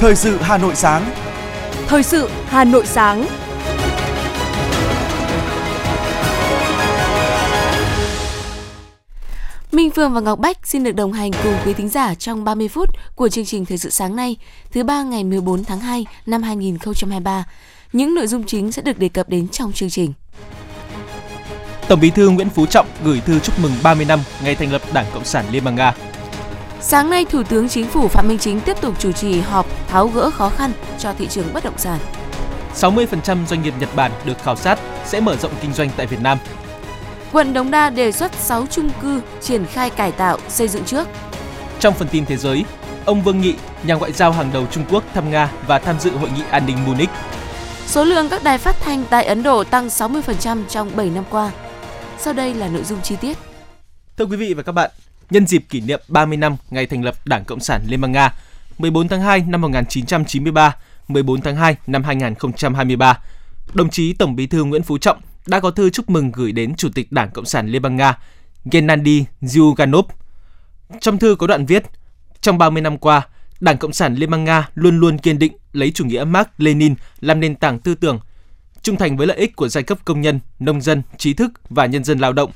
Thời sự Hà Nội sáng. Thời sự Hà Nội sáng. Minh Phương và Ngọc Bách xin được đồng hành cùng quý thính giả trong 30 phút của chương trình Thời sự sáng nay, thứ ba ngày 14 tháng 2 năm 2023. Những nội dung chính sẽ được đề cập đến trong chương trình. Tổng Bí thư Nguyễn Phú Trọng gửi thư chúc mừng 30 năm ngày thành lập Đảng Cộng sản Liên bang Nga. Sáng nay, Thủ tướng Chính phủ Phạm Minh Chính tiếp tục chủ trì họp tháo gỡ khó khăn cho thị trường bất động sản. 60% doanh nghiệp Nhật Bản được khảo sát sẽ mở rộng kinh doanh tại Việt Nam. Quận Đống Đa đề xuất 6 chung cư triển khai cải tạo xây dựng trước. Trong phần tin thế giới, ông Vương Nghị, nhà ngoại giao hàng đầu Trung Quốc thăm Nga và tham dự hội nghị an ninh Munich. Số lượng các đài phát thanh tại Ấn Độ tăng 60% trong 7 năm qua. Sau đây là nội dung chi tiết. Thưa quý vị và các bạn, nhân dịp kỷ niệm 30 năm ngày thành lập Đảng Cộng sản Liên bang Nga, 14 tháng 2 năm 1993, 14 tháng 2 năm 2023, đồng chí Tổng Bí thư Nguyễn Phú Trọng đã có thư chúc mừng gửi đến Chủ tịch Đảng Cộng sản Liên bang Nga Gennady Zyuganov. Trong thư có đoạn viết, trong 30 năm qua, Đảng Cộng sản Liên bang Nga luôn luôn kiên định lấy chủ nghĩa Mark Lenin làm nền tảng tư tưởng, trung thành với lợi ích của giai cấp công nhân, nông dân, trí thức và nhân dân lao động,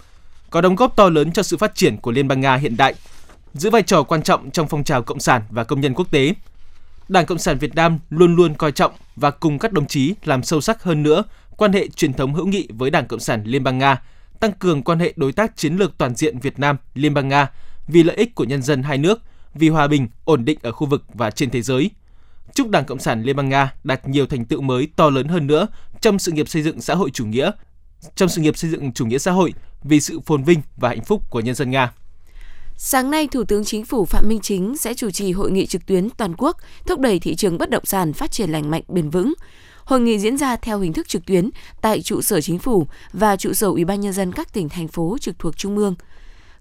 có đóng góp to lớn cho sự phát triển của Liên bang Nga hiện đại, giữ vai trò quan trọng trong phong trào cộng sản và công nhân quốc tế. Đảng Cộng sản Việt Nam luôn luôn coi trọng và cùng các đồng chí làm sâu sắc hơn nữa quan hệ truyền thống hữu nghị với Đảng Cộng sản Liên bang Nga, tăng cường quan hệ đối tác chiến lược toàn diện Việt Nam Liên bang Nga vì lợi ích của nhân dân hai nước, vì hòa bình, ổn định ở khu vực và trên thế giới. Chúc Đảng Cộng sản Liên bang Nga đạt nhiều thành tựu mới to lớn hơn nữa trong sự nghiệp xây dựng xã hội chủ nghĩa, trong sự nghiệp xây dựng chủ nghĩa xã hội vì sự phồn vinh và hạnh phúc của nhân dân Nga. Sáng nay, Thủ tướng Chính phủ Phạm Minh Chính sẽ chủ trì hội nghị trực tuyến toàn quốc thúc đẩy thị trường bất động sản phát triển lành mạnh bền vững. Hội nghị diễn ra theo hình thức trực tuyến tại trụ sở chính phủ và trụ sở Ủy ban nhân dân các tỉnh thành phố trực thuộc trung ương.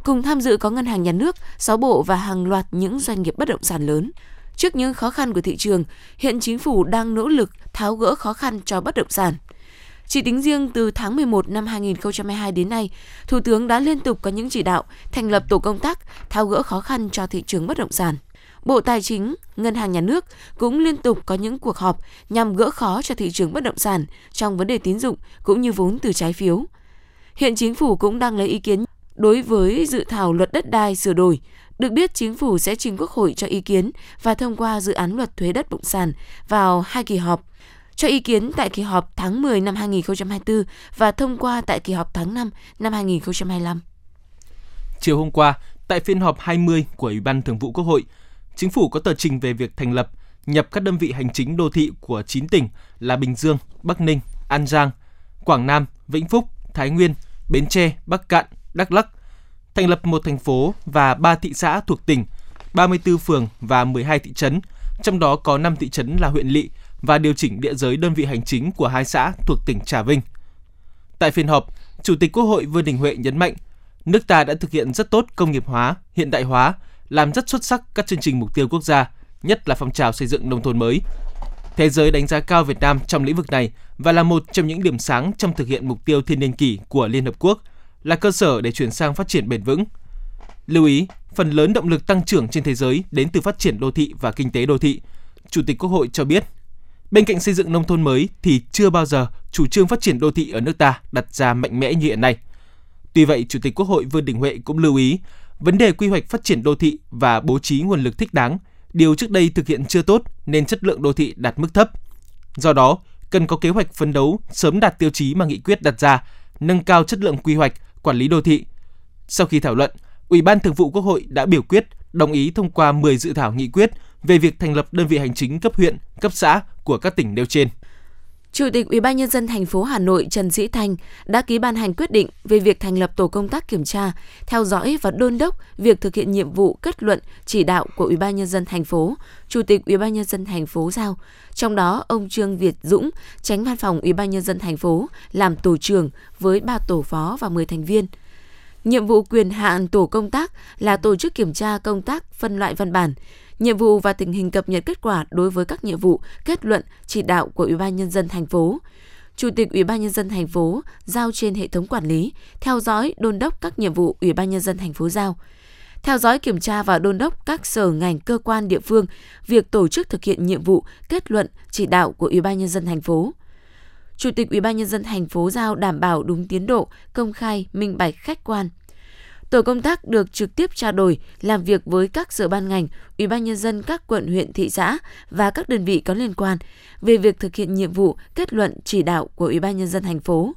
Cùng tham dự có ngân hàng nhà nước, 6 bộ và hàng loạt những doanh nghiệp bất động sản lớn. Trước những khó khăn của thị trường, hiện chính phủ đang nỗ lực tháo gỡ khó khăn cho bất động sản. Chỉ tính riêng từ tháng 11 năm 2022 đến nay, Thủ tướng đã liên tục có những chỉ đạo thành lập tổ công tác tháo gỡ khó khăn cho thị trường bất động sản. Bộ Tài chính, Ngân hàng Nhà nước cũng liên tục có những cuộc họp nhằm gỡ khó cho thị trường bất động sản trong vấn đề tín dụng cũng như vốn từ trái phiếu. Hiện chính phủ cũng đang lấy ý kiến đối với dự thảo luật đất đai sửa đổi. Được biết, chính phủ sẽ trình Quốc hội cho ý kiến và thông qua dự án luật thuế đất bất sản vào hai kỳ họp cho ý kiến tại kỳ họp tháng 10 năm 2024 và thông qua tại kỳ họp tháng 5 năm 2025. Chiều hôm qua, tại phiên họp 20 của Ủy ban Thường vụ Quốc hội, Chính phủ có tờ trình về việc thành lập, nhập các đơn vị hành chính đô thị của 9 tỉnh là Bình Dương, Bắc Ninh, An Giang, Quảng Nam, Vĩnh Phúc, Thái Nguyên, Bến Tre, Bắc Cạn, Đắk Lắk, thành lập một thành phố và 3 thị xã thuộc tỉnh, 34 phường và 12 thị trấn, trong đó có 5 thị trấn là huyện lỵ và điều chỉnh địa giới đơn vị hành chính của hai xã thuộc tỉnh Trà Vinh. Tại phiên họp, Chủ tịch Quốc hội Vương Đình Huệ nhấn mạnh, nước ta đã thực hiện rất tốt công nghiệp hóa, hiện đại hóa, làm rất xuất sắc các chương trình mục tiêu quốc gia, nhất là phong trào xây dựng nông thôn mới. Thế giới đánh giá cao Việt Nam trong lĩnh vực này và là một trong những điểm sáng trong thực hiện mục tiêu thiên niên kỷ của Liên Hợp Quốc, là cơ sở để chuyển sang phát triển bền vững. Lưu ý, phần lớn động lực tăng trưởng trên thế giới đến từ phát triển đô thị và kinh tế đô thị. Chủ tịch Quốc hội cho biết, bên cạnh xây dựng nông thôn mới thì chưa bao giờ chủ trương phát triển đô thị ở nước ta đặt ra mạnh mẽ như hiện nay. Tuy vậy, Chủ tịch Quốc hội Vương Đình Huệ cũng lưu ý, vấn đề quy hoạch phát triển đô thị và bố trí nguồn lực thích đáng, điều trước đây thực hiện chưa tốt nên chất lượng đô thị đạt mức thấp. Do đó, cần có kế hoạch phấn đấu sớm đạt tiêu chí mà nghị quyết đặt ra, nâng cao chất lượng quy hoạch, quản lý đô thị. Sau khi thảo luận, Ủy ban Thường vụ Quốc hội đã biểu quyết đồng ý thông qua 10 dự thảo nghị quyết về việc thành lập đơn vị hành chính cấp huyện, cấp xã của các tỉnh nêu trên. Chủ tịch Ủy ban nhân dân thành phố Hà Nội Trần Sĩ Thanh đã ký ban hành quyết định về việc thành lập tổ công tác kiểm tra, theo dõi và đôn đốc việc thực hiện nhiệm vụ kết luận chỉ đạo của Ủy ban nhân dân thành phố, Chủ tịch Ủy ban nhân dân thành phố giao. Trong đó, ông Trương Việt Dũng, tránh văn phòng Ủy ban nhân dân thành phố làm tổ trưởng với 3 tổ phó và 10 thành viên. Nhiệm vụ quyền hạn tổ công tác là tổ chức kiểm tra công tác phân loại văn bản, nhiệm vụ và tình hình cập nhật kết quả đối với các nhiệm vụ, kết luận, chỉ đạo của Ủy ban nhân dân thành phố. Chủ tịch Ủy ban nhân dân thành phố giao trên hệ thống quản lý, theo dõi, đôn đốc các nhiệm vụ Ủy ban nhân dân thành phố giao. theo dõi kiểm tra và đôn đốc các sở ngành cơ quan địa phương việc tổ chức thực hiện nhiệm vụ, kết luận, chỉ đạo của Ủy ban nhân dân thành phố. Chủ tịch Ủy ban nhân dân thành phố giao đảm bảo đúng tiến độ, công khai, minh bạch, khách quan. Tổ công tác được trực tiếp trao đổi, làm việc với các sở ban ngành, Ủy ban nhân dân các quận huyện thị xã và các đơn vị có liên quan về việc thực hiện nhiệm vụ, kết luận chỉ đạo của Ủy ban nhân dân thành phố.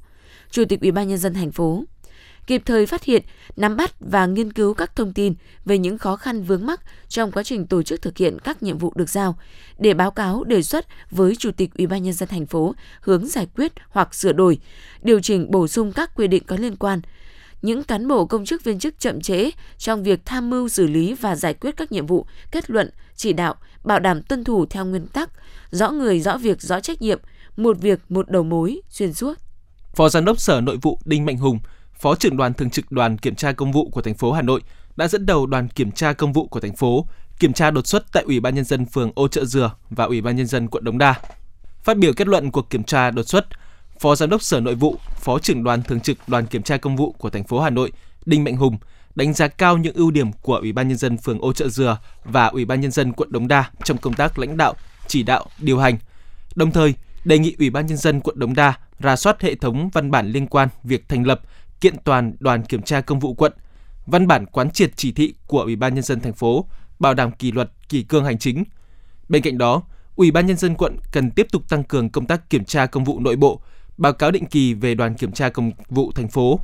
Chủ tịch Ủy ban nhân dân thành phố kịp thời phát hiện, nắm bắt và nghiên cứu các thông tin về những khó khăn vướng mắc trong quá trình tổ chức thực hiện các nhiệm vụ được giao để báo cáo đề xuất với Chủ tịch Ủy ban nhân dân thành phố hướng giải quyết hoặc sửa đổi, điều chỉnh bổ sung các quy định có liên quan. Những cán bộ công chức viên chức chậm trễ trong việc tham mưu xử lý và giải quyết các nhiệm vụ, kết luận, chỉ đạo, bảo đảm tuân thủ theo nguyên tắc, rõ người, rõ việc, rõ trách nhiệm, một việc, một đầu mối, xuyên suốt. Phó Giám đốc Sở Nội vụ Đinh Mạnh Hùng Phó trưởng đoàn thường trực đoàn kiểm tra công vụ của thành phố Hà Nội đã dẫn đầu đoàn kiểm tra công vụ của thành phố kiểm tra đột xuất tại Ủy ban nhân dân phường Ô Trợ Dừa và Ủy ban nhân dân quận Đống Đa. Phát biểu kết luận cuộc kiểm tra đột xuất, Phó Giám đốc Sở Nội vụ, Phó trưởng đoàn thường trực đoàn kiểm tra công vụ của thành phố Hà Nội Đinh Mạnh Hùng đánh giá cao những ưu điểm của Ủy ban nhân dân phường Ô Trợ Dừa và Ủy ban nhân dân quận Đống Đa trong công tác lãnh đạo, chỉ đạo, điều hành. Đồng thời, đề nghị Ủy ban nhân dân quận Đống Đa ra soát hệ thống văn bản liên quan việc thành lập, kiện toàn đoàn kiểm tra công vụ quận, văn bản quán triệt chỉ thị của Ủy ban nhân dân thành phố, bảo đảm kỷ luật, kỷ cương hành chính. Bên cạnh đó, Ủy ban nhân dân quận cần tiếp tục tăng cường công tác kiểm tra công vụ nội bộ, báo cáo định kỳ về đoàn kiểm tra công vụ thành phố.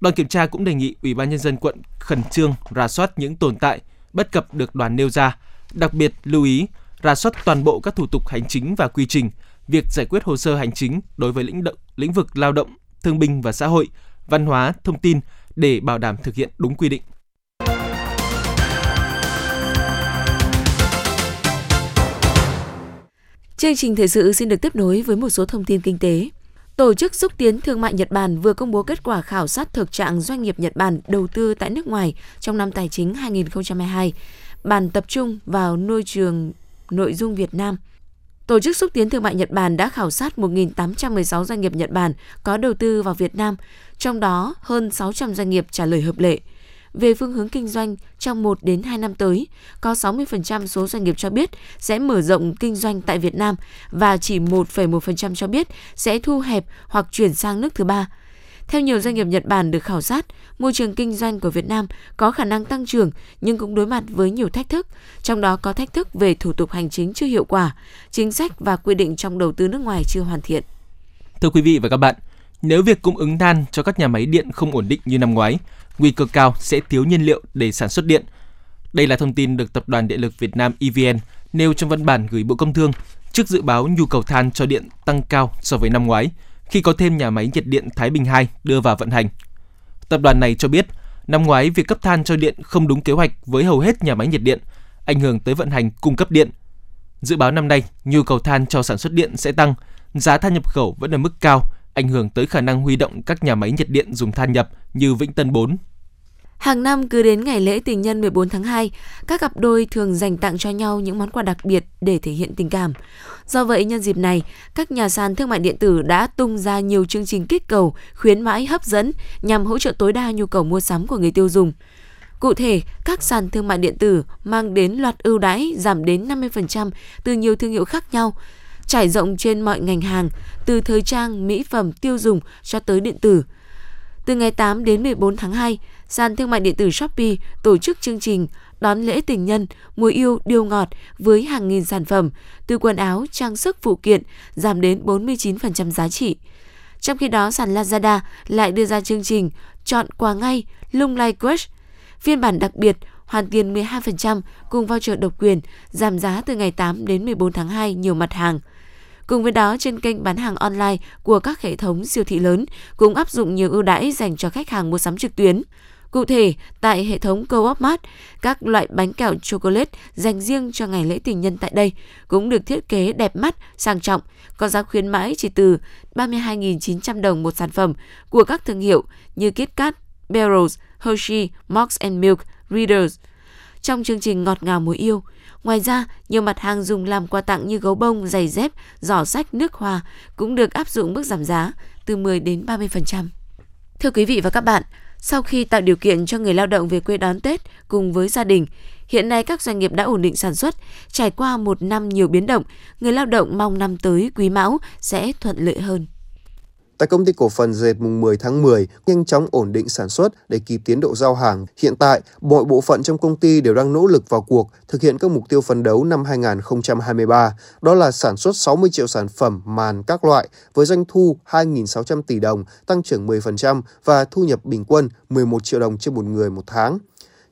Đoàn kiểm tra cũng đề nghị Ủy ban nhân dân quận khẩn trương rà soát những tồn tại, bất cập được đoàn nêu ra, đặc biệt lưu ý rà soát toàn bộ các thủ tục hành chính và quy trình, việc giải quyết hồ sơ hành chính đối với lĩnh động, lĩnh vực lao động, thương binh và xã hội, văn hóa, thông tin để bảo đảm thực hiện đúng quy định. Chương trình thời sự xin được tiếp nối với một số thông tin kinh tế. Tổ chức xúc tiến thương mại Nhật Bản vừa công bố kết quả khảo sát thực trạng doanh nghiệp Nhật Bản đầu tư tại nước ngoài trong năm tài chính 2022. Bản tập trung vào nuôi trường nội dung Việt Nam – Tổ chức xúc tiến thương mại Nhật Bản đã khảo sát 1.816 doanh nghiệp Nhật Bản có đầu tư vào Việt Nam, trong đó hơn 600 doanh nghiệp trả lời hợp lệ. Về phương hướng kinh doanh trong 1 đến 2 năm tới, có 60% số doanh nghiệp cho biết sẽ mở rộng kinh doanh tại Việt Nam và chỉ 1,1% cho biết sẽ thu hẹp hoặc chuyển sang nước thứ ba. Theo nhiều doanh nghiệp Nhật Bản được khảo sát, môi trường kinh doanh của Việt Nam có khả năng tăng trưởng nhưng cũng đối mặt với nhiều thách thức, trong đó có thách thức về thủ tục hành chính chưa hiệu quả, chính sách và quy định trong đầu tư nước ngoài chưa hoàn thiện. Thưa quý vị và các bạn, nếu việc cung ứng than cho các nhà máy điện không ổn định như năm ngoái, nguy cơ cao sẽ thiếu nhiên liệu để sản xuất điện. Đây là thông tin được Tập đoàn Điện lực Việt Nam EVN nêu trong văn bản gửi Bộ Công Thương trước dự báo nhu cầu than cho điện tăng cao so với năm ngoái – khi có thêm nhà máy nhiệt điện Thái Bình 2 đưa vào vận hành. Tập đoàn này cho biết, năm ngoái việc cấp than cho điện không đúng kế hoạch với hầu hết nhà máy nhiệt điện, ảnh hưởng tới vận hành cung cấp điện. Dự báo năm nay, nhu cầu than cho sản xuất điện sẽ tăng, giá than nhập khẩu vẫn ở mức cao, ảnh hưởng tới khả năng huy động các nhà máy nhiệt điện dùng than nhập như Vĩnh Tân 4, Hàng năm cứ đến ngày lễ tình nhân 14 tháng 2, các cặp đôi thường dành tặng cho nhau những món quà đặc biệt để thể hiện tình cảm. Do vậy, nhân dịp này, các nhà sàn thương mại điện tử đã tung ra nhiều chương trình kích cầu, khuyến mãi hấp dẫn nhằm hỗ trợ tối đa nhu cầu mua sắm của người tiêu dùng. Cụ thể, các sàn thương mại điện tử mang đến loạt ưu đãi giảm đến 50% từ nhiều thương hiệu khác nhau, trải rộng trên mọi ngành hàng, từ thời trang, mỹ phẩm, tiêu dùng cho tới điện tử – từ ngày 8 đến 14 tháng 2, sàn thương mại điện tử Shopee tổ chức chương trình đón lễ tình nhân, mùa yêu điêu ngọt với hàng nghìn sản phẩm, từ quần áo, trang sức, phụ kiện, giảm đến 49% giá trị. Trong khi đó, sàn Lazada lại đưa ra chương trình chọn quà ngay Lung lay Crush, phiên bản đặc biệt hoàn tiền 12% cùng voucher độc quyền, giảm giá từ ngày 8 đến 14 tháng 2 nhiều mặt hàng. Cùng với đó, trên kênh bán hàng online của các hệ thống siêu thị lớn cũng áp dụng nhiều ưu đãi dành cho khách hàng mua sắm trực tuyến. Cụ thể, tại hệ thống Co-op Mart, các loại bánh kẹo chocolate dành riêng cho ngày lễ tình nhân tại đây cũng được thiết kế đẹp mắt, sang trọng, có giá khuyến mãi chỉ từ 32.900 đồng một sản phẩm của các thương hiệu như KitKat, Barrels, Hershey, Mox Milk, Readers. Trong chương trình ngọt ngào mùa yêu, Ngoài ra, nhiều mặt hàng dùng làm quà tặng như gấu bông, giày dép, giỏ sách, nước hoa cũng được áp dụng mức giảm giá từ 10 đến 30%. Thưa quý vị và các bạn, sau khi tạo điều kiện cho người lao động về quê đón Tết cùng với gia đình, hiện nay các doanh nghiệp đã ổn định sản xuất. Trải qua một năm nhiều biến động, người lao động mong năm tới quý mão sẽ thuận lợi hơn. Tại công ty cổ phần dệt mùng 10 tháng 10, nhanh chóng ổn định sản xuất để kịp tiến độ giao hàng. Hiện tại, mọi bộ phận trong công ty đều đang nỗ lực vào cuộc thực hiện các mục tiêu phấn đấu năm 2023, đó là sản xuất 60 triệu sản phẩm màn các loại với doanh thu 2.600 tỷ đồng, tăng trưởng 10% và thu nhập bình quân 11 triệu đồng trên một người một tháng.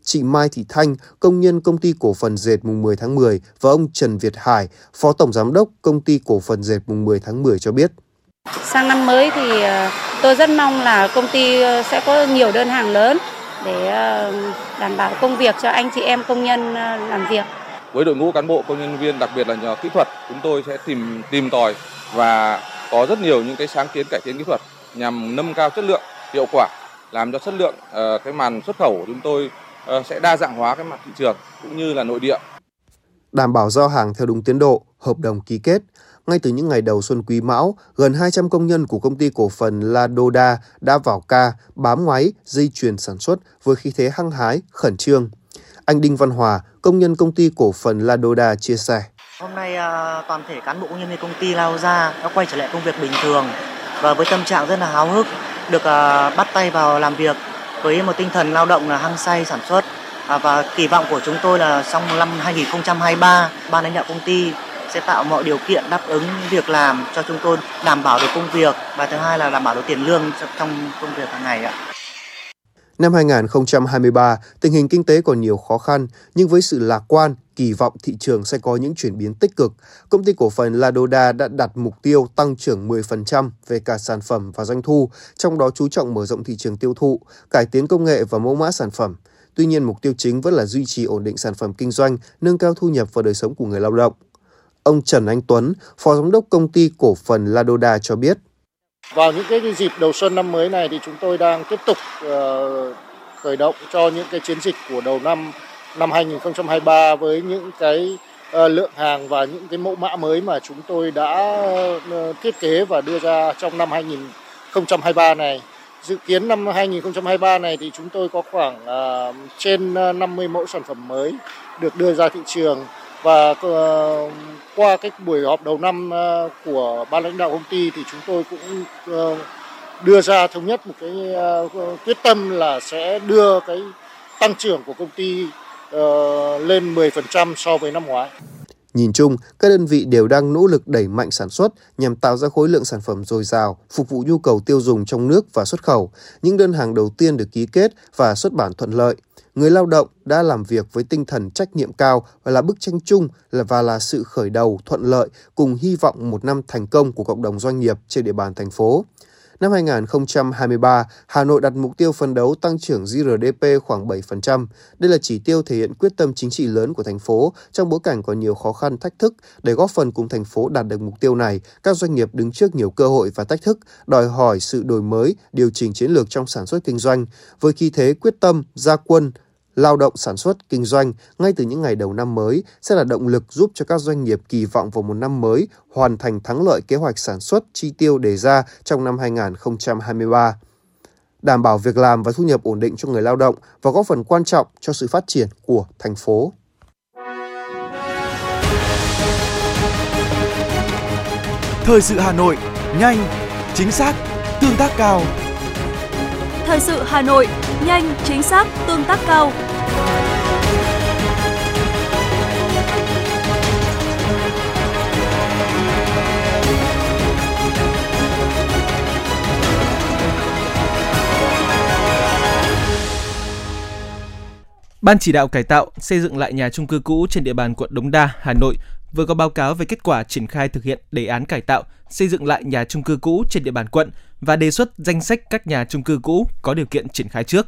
Chị Mai Thị Thanh, công nhân công ty cổ phần dệt mùng 10 tháng 10 và ông Trần Việt Hải, phó tổng giám đốc công ty cổ phần dệt mùng 10 tháng 10 cho biết. Sang năm mới thì ờ, tôi rất mong là công ty ờ, sẽ có nhiều đơn hàng lớn để ờ, đảm bảo công việc cho anh chị em công nhân làm việc. Với đội ngũ cán bộ công nhân viên đặc biệt là nhờ kỹ thuật, chúng tôi sẽ tìm tìm tòi và có rất nhiều những cái sáng kiến cải tiến kỹ thuật nhằm nâng cao chất lượng, hiệu quả, làm cho chất lượng cái màn xuất khẩu của chúng tôi sẽ đa dạng hóa cái mặt thị trường cũng như là nội địa. Đảm bảo giao hàng theo đúng tiến độ, hợp đồng ký kết, ngay từ những ngày đầu xuân Quý Mão, gần 200 công nhân của công ty cổ phần Ladoda đã vào ca, bám ngoáy, dây chuyền sản xuất với khí thế hăng hái, khẩn trương. Anh Đinh Văn Hòa, công nhân công ty cổ phần Ladoda chia sẻ. Hôm nay ờ, toàn thể cán bộ công nhân công ty lao ra, đã quay trở lại công việc bình thường và với tâm trạng rất là háo hức được ờ, bắt tay vào làm việc với một tinh thần lao động là hăng say sản xuất à, và kỳ vọng của chúng tôi là trong năm 2023 ban lãnh đạo công ty sẽ tạo mọi điều kiện đáp ứng việc làm cho chúng tôi đảm bảo được công việc và thứ hai là đảm bảo được tiền lương trong công việc hàng ngày ạ. Năm 2023, tình hình kinh tế còn nhiều khó khăn, nhưng với sự lạc quan, kỳ vọng thị trường sẽ có những chuyển biến tích cực. Công ty cổ phần Ladoda đã đặt mục tiêu tăng trưởng 10% về cả sản phẩm và doanh thu, trong đó chú trọng mở rộng thị trường tiêu thụ, cải tiến công nghệ và mẫu mã sản phẩm. Tuy nhiên, mục tiêu chính vẫn là duy trì ổn định sản phẩm kinh doanh, nâng cao thu nhập và đời sống của người lao động. Ông Trần Anh Tuấn, Phó Giám đốc Công ty Cổ phần Ladoda cho biết. Vào những cái dịp đầu xuân năm mới này thì chúng tôi đang tiếp tục uh, khởi động cho những cái chiến dịch của đầu năm năm 2023 với những cái uh, lượng hàng và những cái mẫu mã mới mà chúng tôi đã uh, thiết kế và đưa ra trong năm 2023 này. Dự kiến năm 2023 này thì chúng tôi có khoảng uh, trên à, 50 mẫu sản phẩm mới được đưa ra thị trường và uh, qua cái buổi họp đầu năm uh, của ban lãnh đạo công ty thì chúng tôi cũng uh, đưa ra thống nhất một cái uh, quyết tâm là sẽ đưa cái tăng trưởng của công ty uh, lên 10% so với năm ngoái. Nhìn chung, các đơn vị đều đang nỗ lực đẩy mạnh sản xuất nhằm tạo ra khối lượng sản phẩm dồi dào, phục vụ nhu cầu tiêu dùng trong nước và xuất khẩu. Những đơn hàng đầu tiên được ký kết và xuất bản thuận lợi. Người lao động đã làm việc với tinh thần trách nhiệm cao và là bức tranh chung là và là sự khởi đầu thuận lợi cùng hy vọng một năm thành công của cộng đồng doanh nghiệp trên địa bàn thành phố. Năm 2023, Hà Nội đặt mục tiêu phấn đấu tăng trưởng GRDP khoảng 7%. Đây là chỉ tiêu thể hiện quyết tâm chính trị lớn của thành phố trong bối cảnh còn nhiều khó khăn thách thức. Để góp phần cùng thành phố đạt được mục tiêu này, các doanh nghiệp đứng trước nhiều cơ hội và thách thức, đòi hỏi sự đổi mới, điều chỉnh chiến lược trong sản xuất kinh doanh. Với khí thế quyết tâm, gia quân, lao động sản xuất, kinh doanh ngay từ những ngày đầu năm mới sẽ là động lực giúp cho các doanh nghiệp kỳ vọng vào một năm mới hoàn thành thắng lợi kế hoạch sản xuất chi tiêu đề ra trong năm 2023 đảm bảo việc làm và thu nhập ổn định cho người lao động và góp phần quan trọng cho sự phát triển của thành phố. Thời sự Hà Nội, nhanh, chính xác, tương tác cao. Thời sự Hà Nội, nhanh, chính xác, tương tác cao. Ban chỉ đạo cải tạo, xây dựng lại nhà trung cư cũ trên địa bàn quận Đống Đa, Hà Nội vừa có báo cáo về kết quả triển khai thực hiện đề án cải tạo, xây dựng lại nhà trung cư cũ trên địa bàn quận và đề xuất danh sách các nhà trung cư cũ có điều kiện triển khai trước.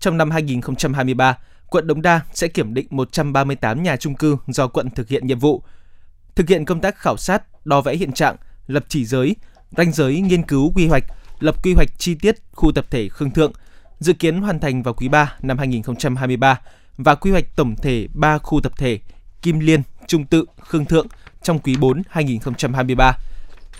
Trong năm 2023, quận Đống Đa sẽ kiểm định 138 nhà trung cư do quận thực hiện nhiệm vụ, thực hiện công tác khảo sát, đo vẽ hiện trạng, lập chỉ giới, ranh giới nghiên cứu quy hoạch, lập quy hoạch chi tiết khu tập thể Khương Thượng, dự kiến hoàn thành vào quý 3 năm 2023 và quy hoạch tổng thể 3 khu tập thể Kim Liên, Trung Tự, Khương Thượng trong quý 4 2023.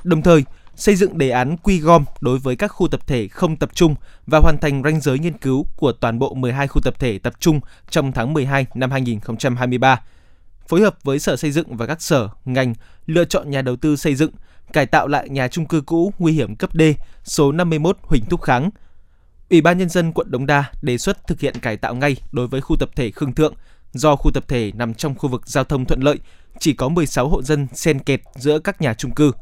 Đồng thời, xây dựng đề án quy gom đối với các khu tập thể không tập trung và hoàn thành ranh giới nghiên cứu của toàn bộ 12 khu tập thể tập trung trong tháng 12 năm 2023. Phối hợp với Sở Xây dựng và các sở, ngành lựa chọn nhà đầu tư xây dựng, cải tạo lại nhà trung cư cũ nguy hiểm cấp D số 51 Huỳnh Thúc Kháng. Ủy ban Nhân dân quận Đống Đa đề xuất thực hiện cải tạo ngay đối với khu tập thể Khương Thượng do khu tập thể nằm trong khu vực giao thông thuận lợi, chỉ có 16 hộ dân xen kẹt giữa các nhà trung cư.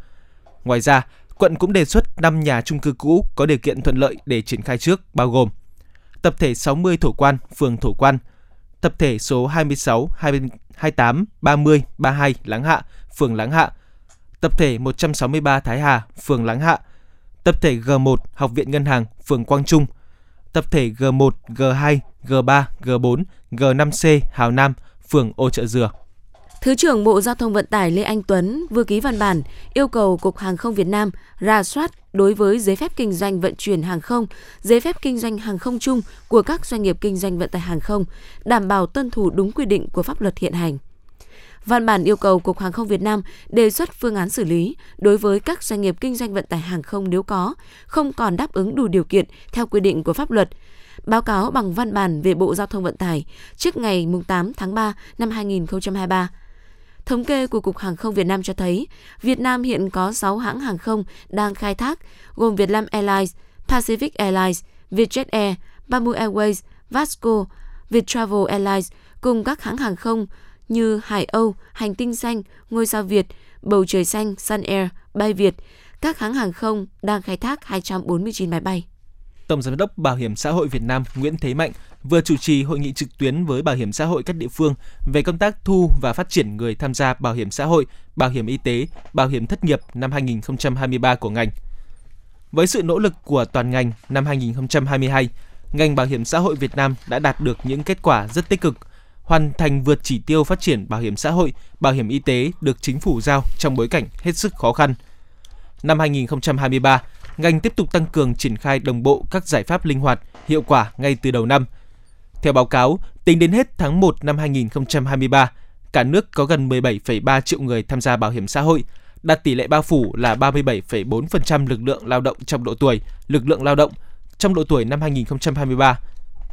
Ngoài ra, quận cũng đề xuất 5 nhà trung cư cũ có điều kiện thuận lợi để triển khai trước bao gồm tập thể 60 Thổ Quan, phường Thổ Quan, tập thể số 26, 28, 30, 32 Láng Hạ, phường Láng Hạ, tập thể 163 Thái Hà, phường Láng Hạ, tập thể G1 Học viện Ngân hàng, phường Quang Trung, tập thể G1, G2, G3, G4, G5C Hào Nam, phường Ô Trợ Dừa. Thứ trưởng Bộ Giao thông Vận tải Lê Anh Tuấn vừa ký văn bản yêu cầu Cục Hàng không Việt Nam ra soát đối với giấy phép kinh doanh vận chuyển hàng không, giấy phép kinh doanh hàng không chung của các doanh nghiệp kinh doanh vận tải hàng không, đảm bảo tuân thủ đúng quy định của pháp luật hiện hành. Văn bản yêu cầu Cục Hàng không Việt Nam đề xuất phương án xử lý đối với các doanh nghiệp kinh doanh vận tải hàng không nếu có, không còn đáp ứng đủ điều kiện theo quy định của pháp luật, báo cáo bằng văn bản về Bộ Giao thông Vận tải trước ngày 8 tháng 3 năm 2023. Thống kê của Cục Hàng không Việt Nam cho thấy, Việt Nam hiện có 6 hãng hàng không đang khai thác, gồm Vietnam Airlines, Pacific Airlines, Vietjet Air, Bamboo Airways, Vasco, Viettravel Airlines cùng các hãng hàng không như Hải Âu, Hành tinh xanh, Ngôi sao Việt, Bầu trời xanh, Sun Air, Bay Việt. Các hãng hàng không đang khai thác 249 máy bay. Tổng Giám đốc Bảo hiểm xã hội Việt Nam Nguyễn Thế Mạnh vừa chủ trì hội nghị trực tuyến với Bảo hiểm xã hội các địa phương về công tác thu và phát triển người tham gia bảo hiểm xã hội, bảo hiểm y tế, bảo hiểm thất nghiệp năm 2023 của ngành. Với sự nỗ lực của toàn ngành năm 2022, ngành bảo hiểm xã hội Việt Nam đã đạt được những kết quả rất tích cực, hoàn thành vượt chỉ tiêu phát triển bảo hiểm xã hội, bảo hiểm y tế được chính phủ giao trong bối cảnh hết sức khó khăn. Năm 2023, ngành tiếp tục tăng cường triển khai đồng bộ các giải pháp linh hoạt, hiệu quả ngay từ đầu năm. Theo báo cáo, tính đến hết tháng 1 năm 2023, cả nước có gần 17,3 triệu người tham gia bảo hiểm xã hội, đạt tỷ lệ bao phủ là 37,4% lực lượng lao động trong độ tuổi, lực lượng lao động trong độ tuổi năm 2023.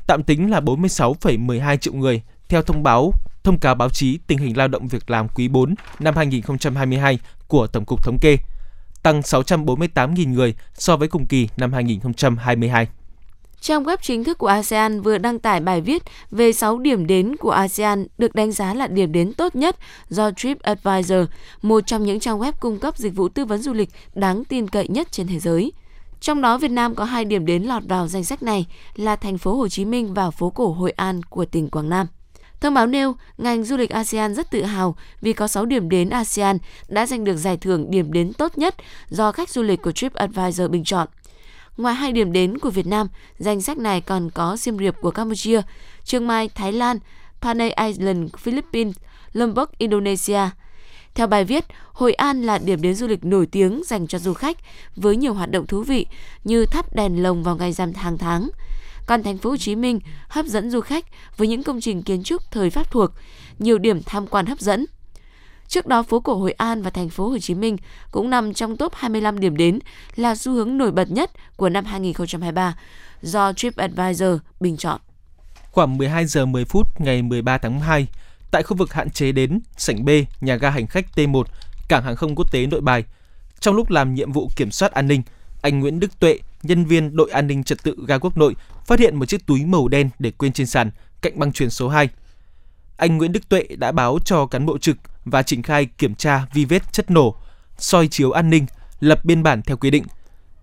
Tạm tính là 46,12 triệu người theo thông báo thông cáo báo chí tình hình lao động việc làm quý 4 năm 2022 của Tổng cục Thống kê, tăng 648.000 người so với cùng kỳ năm 2022. Trang web chính thức của ASEAN vừa đăng tải bài viết về 6 điểm đến của ASEAN được đánh giá là điểm đến tốt nhất do TripAdvisor, một trong những trang web cung cấp dịch vụ tư vấn du lịch đáng tin cậy nhất trên thế giới. Trong đó Việt Nam có hai điểm đến lọt vào danh sách này là thành phố Hồ Chí Minh và phố cổ Hội An của tỉnh Quảng Nam. Thông báo nêu, ngành du lịch ASEAN rất tự hào vì có 6 điểm đến ASEAN đã giành được giải thưởng điểm đến tốt nhất do khách du lịch của TripAdvisor bình chọn. Ngoài hai điểm đến của Việt Nam, danh sách này còn có Siem Reap của Campuchia, Chiang Mai, Thái Lan, Panay Island, Philippines, Lombok, Indonesia. Theo bài viết, Hội An là điểm đến du lịch nổi tiếng dành cho du khách với nhiều hoạt động thú vị như thắp đèn lồng vào ngày rằm hàng tháng. Còn thành phố Hồ Chí Minh hấp dẫn du khách với những công trình kiến trúc thời Pháp thuộc, nhiều điểm tham quan hấp dẫn. Trước đó, phố cổ Hội An và thành phố Hồ Chí Minh cũng nằm trong top 25 điểm đến là xu hướng nổi bật nhất của năm 2023 do TripAdvisor bình chọn. Khoảng 12 giờ 10 phút ngày 13 tháng 2, tại khu vực hạn chế đến sảnh B, nhà ga hành khách T1, cảng hàng không quốc tế Nội Bài, trong lúc làm nhiệm vụ kiểm soát an ninh, anh Nguyễn Đức Tuệ, nhân viên đội an ninh trật tự ga quốc nội, phát hiện một chiếc túi màu đen để quên trên sàn cạnh băng truyền số 2. Anh Nguyễn Đức Tuệ đã báo cho cán bộ trực và triển khai kiểm tra vi vết chất nổ, soi chiếu an ninh, lập biên bản theo quy định.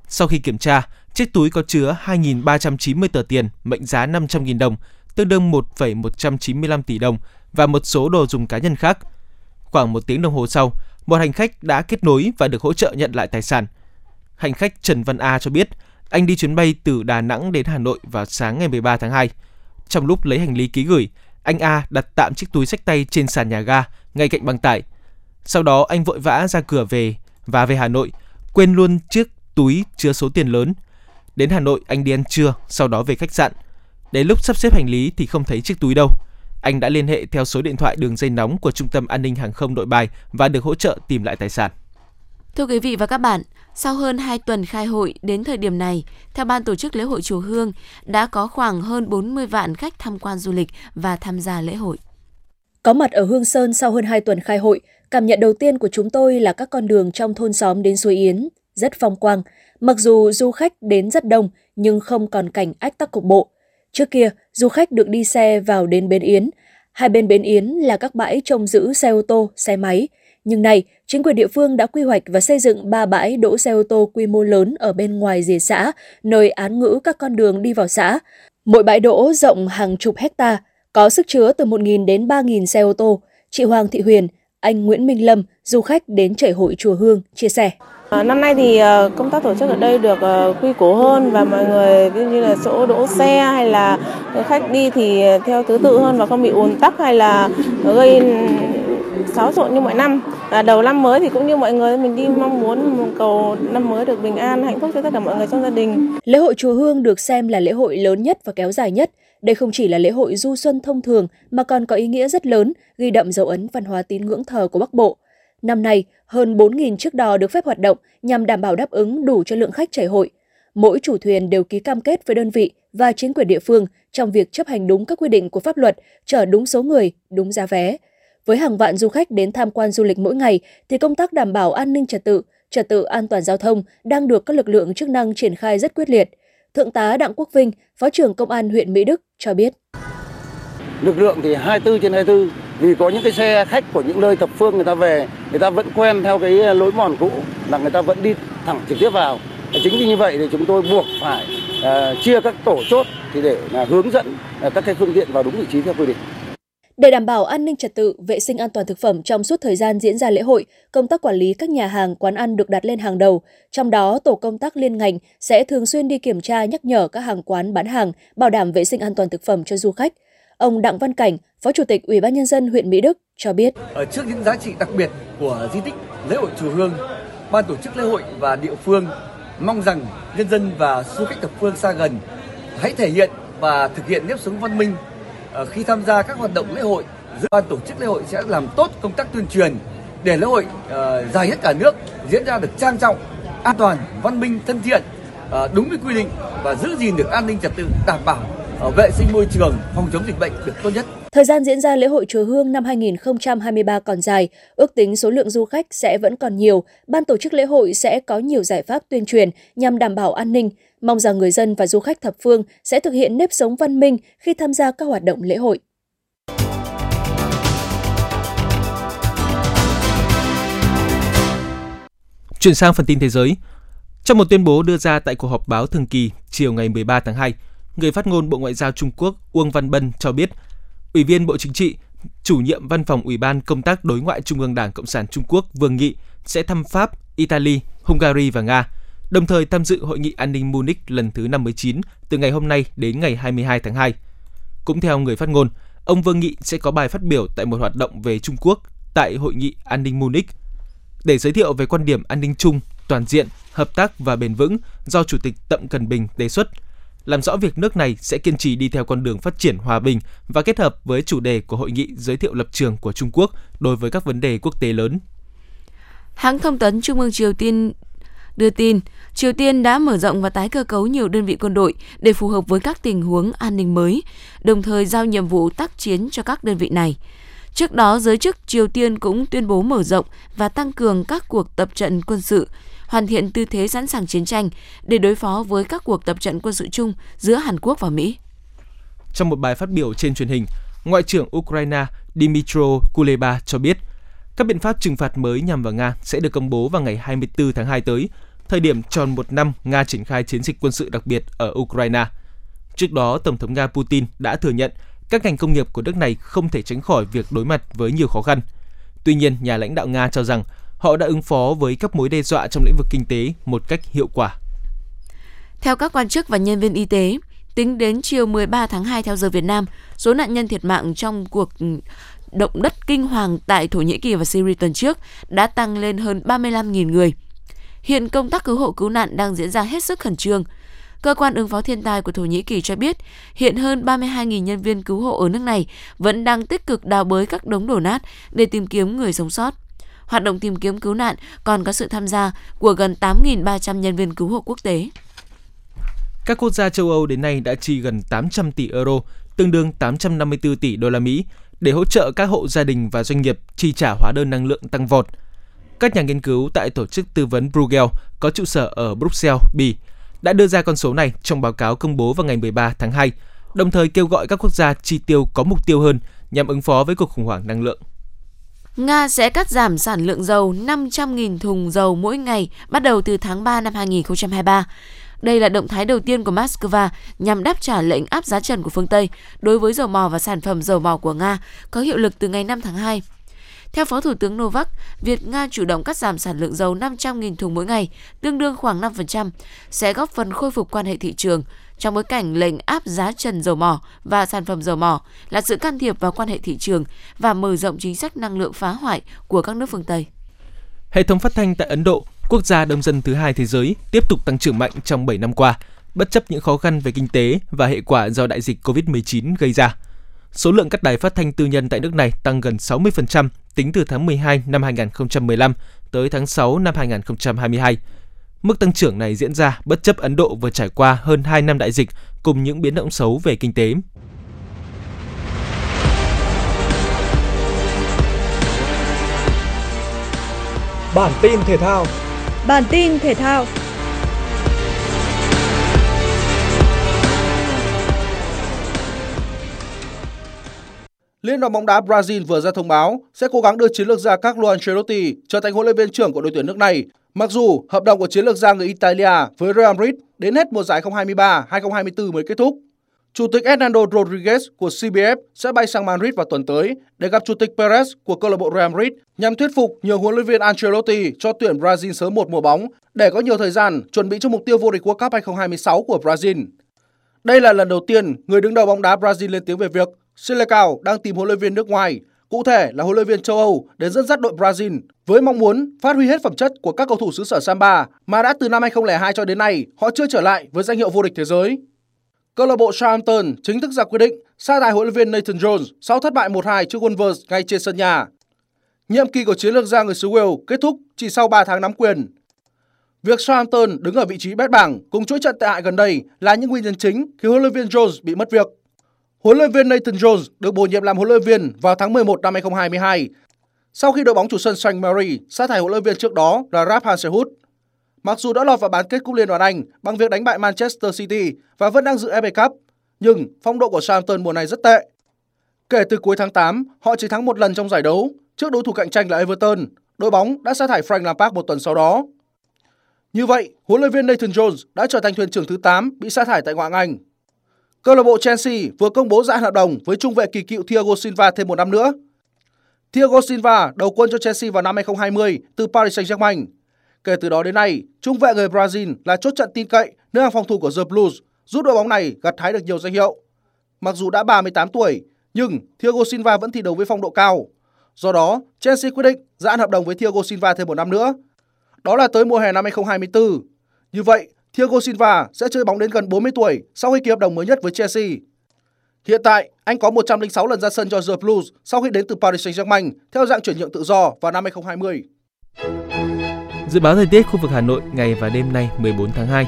Sau khi kiểm tra, chiếc túi có chứa 2.390 tờ tiền mệnh giá 500.000 đồng, tương đương 1,195 tỷ đồng và một số đồ dùng cá nhân khác. Khoảng một tiếng đồng hồ sau, một hành khách đã kết nối và được hỗ trợ nhận lại tài sản. Hành khách Trần Văn A cho biết, anh đi chuyến bay từ Đà Nẵng đến Hà Nội vào sáng ngày 13 tháng 2. Trong lúc lấy hành lý ký gửi, anh A đặt tạm chiếc túi sách tay trên sàn nhà ga ngay cạnh băng tải. Sau đó anh vội vã ra cửa về và về Hà Nội, quên luôn chiếc túi chứa số tiền lớn. Đến Hà Nội anh đi ăn trưa, sau đó về khách sạn. Đến lúc sắp xếp hành lý thì không thấy chiếc túi đâu. Anh đã liên hệ theo số điện thoại đường dây nóng của Trung tâm An ninh Hàng không Nội Bài và được hỗ trợ tìm lại tài sản. Thưa quý vị và các bạn, sau hơn 2 tuần khai hội đến thời điểm này, theo ban tổ chức lễ hội Chùa Hương, đã có khoảng hơn 40 vạn khách tham quan du lịch và tham gia lễ hội. Có mặt ở Hương Sơn sau hơn 2 tuần khai hội, cảm nhận đầu tiên của chúng tôi là các con đường trong thôn xóm đến suối Yến, rất phong quang. Mặc dù du khách đến rất đông, nhưng không còn cảnh ách tắc cục bộ. Trước kia, du khách được đi xe vào đến Bến Yến. Hai bên Bến Yến là các bãi trông giữ xe ô tô, xe máy. Nhưng nay, chính quyền địa phương đã quy hoạch và xây dựng ba bãi đỗ xe ô tô quy mô lớn ở bên ngoài rìa xã, nơi án ngữ các con đường đi vào xã. Mỗi bãi đỗ rộng hàng chục hecta, có sức chứa từ 1.000 đến 3.000 xe ô tô. Chị Hoàng Thị Huyền, anh Nguyễn Minh Lâm, du khách đến chảy hội Chùa Hương, chia sẻ. À, năm nay thì ờ, công tác tổ chức ở đây được ờ, quy củ hơn và mọi người như là chỗ đỗ xe hay là khách đi thì theo thứ tự hơn và không bị ùn tắc hay là gây xáo trộn như mọi năm. À, đầu năm mới thì cũng như mọi người mình đi mong muốn cầu năm mới được bình an, hạnh phúc cho tất cả mọi người trong gia đình. Lễ hội Chùa Hương được xem là lễ hội lớn nhất và kéo dài nhất. Đây không chỉ là lễ hội du xuân thông thường mà còn có ý nghĩa rất lớn, ghi đậm dấu ấn văn hóa tín ngưỡng thờ của Bắc Bộ. Năm nay, hơn 4.000 chiếc đò được phép hoạt động nhằm đảm bảo đáp ứng đủ cho lượng khách chảy hội. Mỗi chủ thuyền đều ký cam kết với đơn vị và chính quyền địa phương trong việc chấp hành đúng các quy định của pháp luật, chở đúng số người, đúng giá vé. Với hàng vạn du khách đến tham quan du lịch mỗi ngày thì công tác đảm bảo an ninh trật tự, trật tự an toàn giao thông đang được các lực lượng chức năng triển khai rất quyết liệt. Thượng tá Đặng Quốc Vinh, Phó trưởng Công an huyện Mỹ Đức cho biết. Lực lượng thì 24 trên 24 vì có những cái xe khách của những nơi thập phương người ta về, người ta vẫn quen theo cái ờ, lối mòn cũ là người ta vẫn đi thẳng trực tiếp vào. Chính vì như vậy thì chúng tôi buộc phải uh, chia các tổ chốt thì để uh, hướng dẫn uh, các cái phương tiện vào đúng vị trí theo quy định. Để đảm bảo an ninh trật tự, vệ sinh an toàn thực phẩm trong suốt thời gian diễn ra lễ hội, công tác quản lý các nhà hàng, quán ăn được đặt lên hàng đầu. Trong đó, tổ công tác liên ngành sẽ thường xuyên đi kiểm tra nhắc nhở các hàng quán bán hàng, bảo đảm vệ sinh an toàn thực phẩm cho du khách. Ông Đặng Văn Cảnh, Phó Chủ tịch Ủy ban nhân dân huyện Mỹ Đức cho biết: Ở trước những giá trị đặc biệt của di tích lễ hội chùa Hương, ban tổ chức lễ hội và địa phương mong rằng nhân dân và du khách thập phương xa gần hãy thể hiện và thực hiện nếp sống văn minh Ờ, khi tham gia các hoạt động lễ hội, ban tổ chức lễ hội sẽ làm tốt công tác tuyên truyền để lễ hội uh, dài nhất cả nước diễn ra được trang trọng, an toàn, văn minh, thân thiện, uh, đúng với quy định và giữ gìn được an ninh trật tự, đảm bảo uh, vệ sinh môi trường, phòng chống dịch bệnh được tốt nhất. Thời gian diễn ra lễ hội chùa Hương năm 2023 còn dài, ước tính số lượng du khách sẽ vẫn còn nhiều. Ban tổ chức lễ hội sẽ có nhiều giải pháp tuyên truyền nhằm đảm bảo an ninh, Mong rằng người dân và du khách thập phương sẽ thực hiện nếp sống văn minh khi tham gia các hoạt động lễ hội. Chuyển sang phần tin thế giới. Trong một tuyên bố đưa ra tại cuộc họp báo thường kỳ chiều ngày 13 tháng 2, người phát ngôn Bộ Ngoại giao Trung Quốc Uông Văn Bân cho biết, Ủy viên Bộ Chính trị, chủ nhiệm Văn phòng Ủy ban Công tác Đối ngoại Trung ương Đảng Cộng sản Trung Quốc Vương Nghị sẽ thăm Pháp, Italy, Hungary và Nga đồng thời tham dự hội nghị an ninh Munich lần thứ 59 từ ngày hôm nay đến ngày 22 tháng 2. Cũng theo người phát ngôn, ông Vương Nghị sẽ có bài phát biểu tại một hoạt động về Trung Quốc tại hội nghị an ninh Munich để giới thiệu về quan điểm an ninh chung, toàn diện, hợp tác và bền vững do Chủ tịch Tập Cần Bình đề xuất, làm rõ việc nước này sẽ kiên trì đi theo con đường phát triển hòa bình và kết hợp với chủ đề của hội nghị giới thiệu lập trường của Trung Quốc đối với các vấn đề quốc tế lớn. Hãng thông tấn Trung ương Triều Tiên đưa tin Triều Tiên đã mở rộng và tái cơ cấu nhiều đơn vị quân đội để phù hợp với các tình huống an ninh mới, đồng thời giao nhiệm vụ tác chiến cho các đơn vị này. Trước đó, giới chức Triều Tiên cũng tuyên bố mở rộng và tăng cường các cuộc tập trận quân sự, hoàn thiện tư thế sẵn sàng chiến tranh để đối phó với các cuộc tập trận quân sự chung giữa Hàn Quốc và Mỹ. Trong một bài phát biểu trên truyền hình, Ngoại trưởng Ukraine Dmytro Kuleba cho biết các biện pháp trừng phạt mới nhằm vào Nga sẽ được công bố vào ngày 24 tháng 2 tới, thời điểm tròn một năm Nga triển khai chiến dịch quân sự đặc biệt ở Ukraine. Trước đó, Tổng thống Nga Putin đã thừa nhận các ngành công nghiệp của nước này không thể tránh khỏi việc đối mặt với nhiều khó khăn. Tuy nhiên, nhà lãnh đạo Nga cho rằng họ đã ứng phó với các mối đe dọa trong lĩnh vực kinh tế một cách hiệu quả. Theo các quan chức và nhân viên y tế, tính đến chiều 13 tháng 2 theo giờ Việt Nam, số nạn nhân thiệt mạng trong cuộc ừ, động đất kinh hoàng tại Thổ Nhĩ Kỳ và Syria tuần trước đã tăng lên hơn 35.000 người. Hiện công tác cứu hộ cứu nạn đang diễn ra hết sức khẩn trương. Cơ quan ứng phó thiên tai của Thổ Nhĩ Kỳ cho biết, hiện hơn 32.000 nhân viên cứu hộ ở nước này vẫn đang tích cực đào bới các đống đổ nát để tìm kiếm người sống sót. Hoạt động tìm kiếm cứu nạn còn có sự tham gia của gần 8.300 nhân viên cứu hộ quốc tế. Các quốc gia châu Âu đến nay đã chi gần 800 tỷ euro, tương đương 854 tỷ đô la Mỹ để hỗ trợ các hộ gia đình và doanh nghiệp chi trả hóa đơn năng lượng tăng vọt. Các nhà nghiên cứu tại tổ chức tư vấn Bruegel có trụ sở ở Bruxelles, Bỉ, đã đưa ra con số này trong báo cáo công bố vào ngày 13 tháng 2, đồng thời kêu gọi các quốc gia chi tiêu có mục tiêu hơn nhằm ứng phó với cuộc khủng hoảng năng lượng. Nga sẽ cắt giảm sản lượng dầu 500.000 thùng dầu mỗi ngày bắt đầu từ tháng 3 năm 2023. Đây là động thái đầu tiên của Moscow nhằm đáp trả lệnh áp giá trần của phương Tây đối với dầu mỏ và sản phẩm dầu mỏ của Nga có hiệu lực từ ngày 5 tháng 2. Theo Phó Thủ tướng Novak, việc Nga chủ động cắt giảm sản lượng dầu 500.000 thùng mỗi ngày, tương đương khoảng 5%, sẽ góp phần khôi phục quan hệ thị trường trong bối cảnh lệnh áp giá trần dầu mỏ và sản phẩm dầu mỏ là sự can thiệp vào quan hệ thị trường và mở rộng chính sách năng lượng phá hoại của các nước phương Tây. Hệ thống phát thanh tại Ấn Độ, quốc gia đông dân thứ hai thế giới, tiếp tục tăng trưởng mạnh trong 7 năm qua, bất chấp những khó khăn về kinh tế và hệ quả do đại dịch COVID-19 gây ra. Số lượng các đài phát thanh tư nhân tại nước này tăng gần 60% tính từ tháng 12 năm 2015 tới tháng 6 năm 2022. Mức tăng trưởng này diễn ra bất chấp Ấn Độ vừa trải qua hơn 2 năm đại dịch cùng những biến động xấu về kinh tế. Bản tin thể thao Bản tin thể thao Liên đoàn bóng đá Brazil vừa ra thông báo sẽ cố gắng đưa chiến lược gia Carlo Ancelotti trở thành huấn luyện viên trưởng của đội tuyển nước này, mặc dù hợp đồng của chiến lược gia người Italia với Real Madrid đến hết mùa giải 2023-2024 mới kết thúc. Chủ tịch Hernando Rodriguez của CBF sẽ bay sang Madrid vào tuần tới để gặp Chủ tịch Perez của câu lạc bộ Real Madrid nhằm thuyết phục nhiều huấn luyện viên Ancelotti cho tuyển Brazil sớm một mùa bóng để có nhiều thời gian chuẩn bị cho mục tiêu vô địch World Cup 2026 của Brazil. Đây là lần đầu tiên người đứng đầu bóng đá Brazil lên tiếng về việc Selecao đang tìm huấn luyện viên nước ngoài, cụ thể là huấn luyện viên châu Âu đến dẫn dắt đội Brazil với mong muốn phát huy hết phẩm chất của các cầu thủ xứ sở Samba mà đã từ năm 2002 cho đến nay họ chưa trở lại với danh hiệu vô địch thế giới. Câu lạc bộ Southampton chính thức ra quyết định sa thải huấn luyện viên Nathan Jones sau thất bại 1-2 trước Wolves ngay trên sân nhà. Nhiệm kỳ của chiến lược gia người xứ Wales kết thúc chỉ sau 3 tháng nắm quyền. Việc Southampton đứng ở vị trí bét bảng cùng chuỗi trận tệ hại gần đây là những nguyên nhân chính khiến huấn luyện viên Jones bị mất việc. Huấn luyện viên Nathan Jones được bổ nhiệm làm huấn luyện viên vào tháng 11 năm 2022 sau khi đội bóng chủ sân St. Mary sa thải huấn luyện viên trước đó là Ralph Hasenhut. Mặc dù đã lọt vào bán kết cúp Liên đoàn Anh bằng việc đánh bại Manchester City và vẫn đang dự FA Cup, nhưng phong độ của Southampton mùa này rất tệ. Kể từ cuối tháng 8, họ chỉ thắng một lần trong giải đấu trước đối thủ cạnh tranh là Everton. Đội bóng đã sa thải Frank Lampard một tuần sau đó. Như vậy, huấn luyện viên Nathan Jones đã trở thành thuyền trưởng thứ 8 bị sa thải tại ngoại hạng Anh. Câu lạc bộ Chelsea vừa công bố giãn hợp đồng với trung vệ kỳ cựu Thiago Silva thêm một năm nữa. Thiago Silva đầu quân cho Chelsea vào năm 2020 từ Paris Saint-Germain. Kể từ đó đến nay, trung vệ người Brazil là chốt trận tin cậy nơi hàng phòng thủ của The Blues, giúp đội bóng này gặt hái được nhiều danh hiệu. Mặc dù đã 38 tuổi, nhưng Thiago Silva vẫn thi đấu với phong độ cao. Do đó, Chelsea quyết định giãn hợp đồng với Thiago Silva thêm một năm nữa. Đó là tới mùa hè năm 2024. Như vậy, Thiago Silva sẽ chơi bóng đến gần 40 tuổi sau khi ký hợp đồng mới nhất với Chelsea. Hiện tại, anh có 106 lần ra sân cho The Blues sau khi đến từ Paris Saint-Germain theo dạng chuyển nhượng tự do vào năm 2020. Dự báo thời tiết khu vực Hà Nội ngày và đêm nay 14 tháng 2.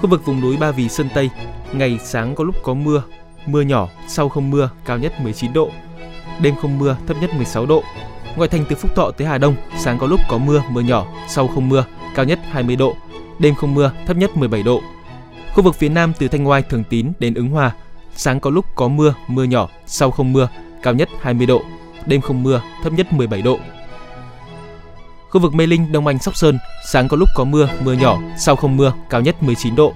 Khu vực vùng núi Ba Vì Sơn Tây, ngày sáng có lúc có mưa, mưa nhỏ, sau không mưa, cao nhất 19 độ. Đêm không mưa, thấp nhất 16 độ. Ngoại thành từ Phúc Thọ tới Hà Đông, sáng có lúc có mưa, mưa nhỏ, sau không mưa, cao nhất 20 độ. Đêm không mưa, thấp nhất 17 độ. Khu vực phía Nam từ Thanh Oai, Thường Tín đến Ứng Hòa, sáng có lúc có mưa, mưa nhỏ, sau không mưa, cao nhất 20 độ. Đêm không mưa, thấp nhất 17 độ. Khu vực Mê Linh, Đông Anh, Sóc Sơn, sáng có lúc có mưa, mưa nhỏ, sau không mưa, cao nhất 19 độ.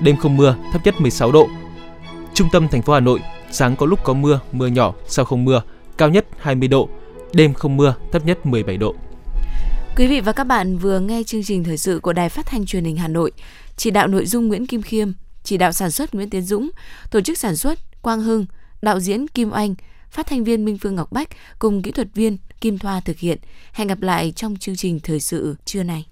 Đêm không mưa, thấp nhất 16 độ. Trung tâm thành phố Hà Nội, sáng có lúc có mưa, mưa nhỏ, sau không mưa, cao nhất 20 độ. Đêm không mưa, thấp nhất 17 độ. Quý vị và các bạn vừa nghe chương trình thời sự của Đài Phát thanh Truyền hình Hà Nội. Chỉ đạo nội dung Nguyễn Kim Khiêm, chỉ đạo sản xuất Nguyễn Tiến Dũng, tổ chức sản xuất Quang Hưng, đạo diễn Kim Anh, phát thanh viên Minh Phương Ngọc Bách cùng kỹ thuật viên Kim Thoa thực hiện. Hẹn gặp lại trong chương trình thời sự trưa nay.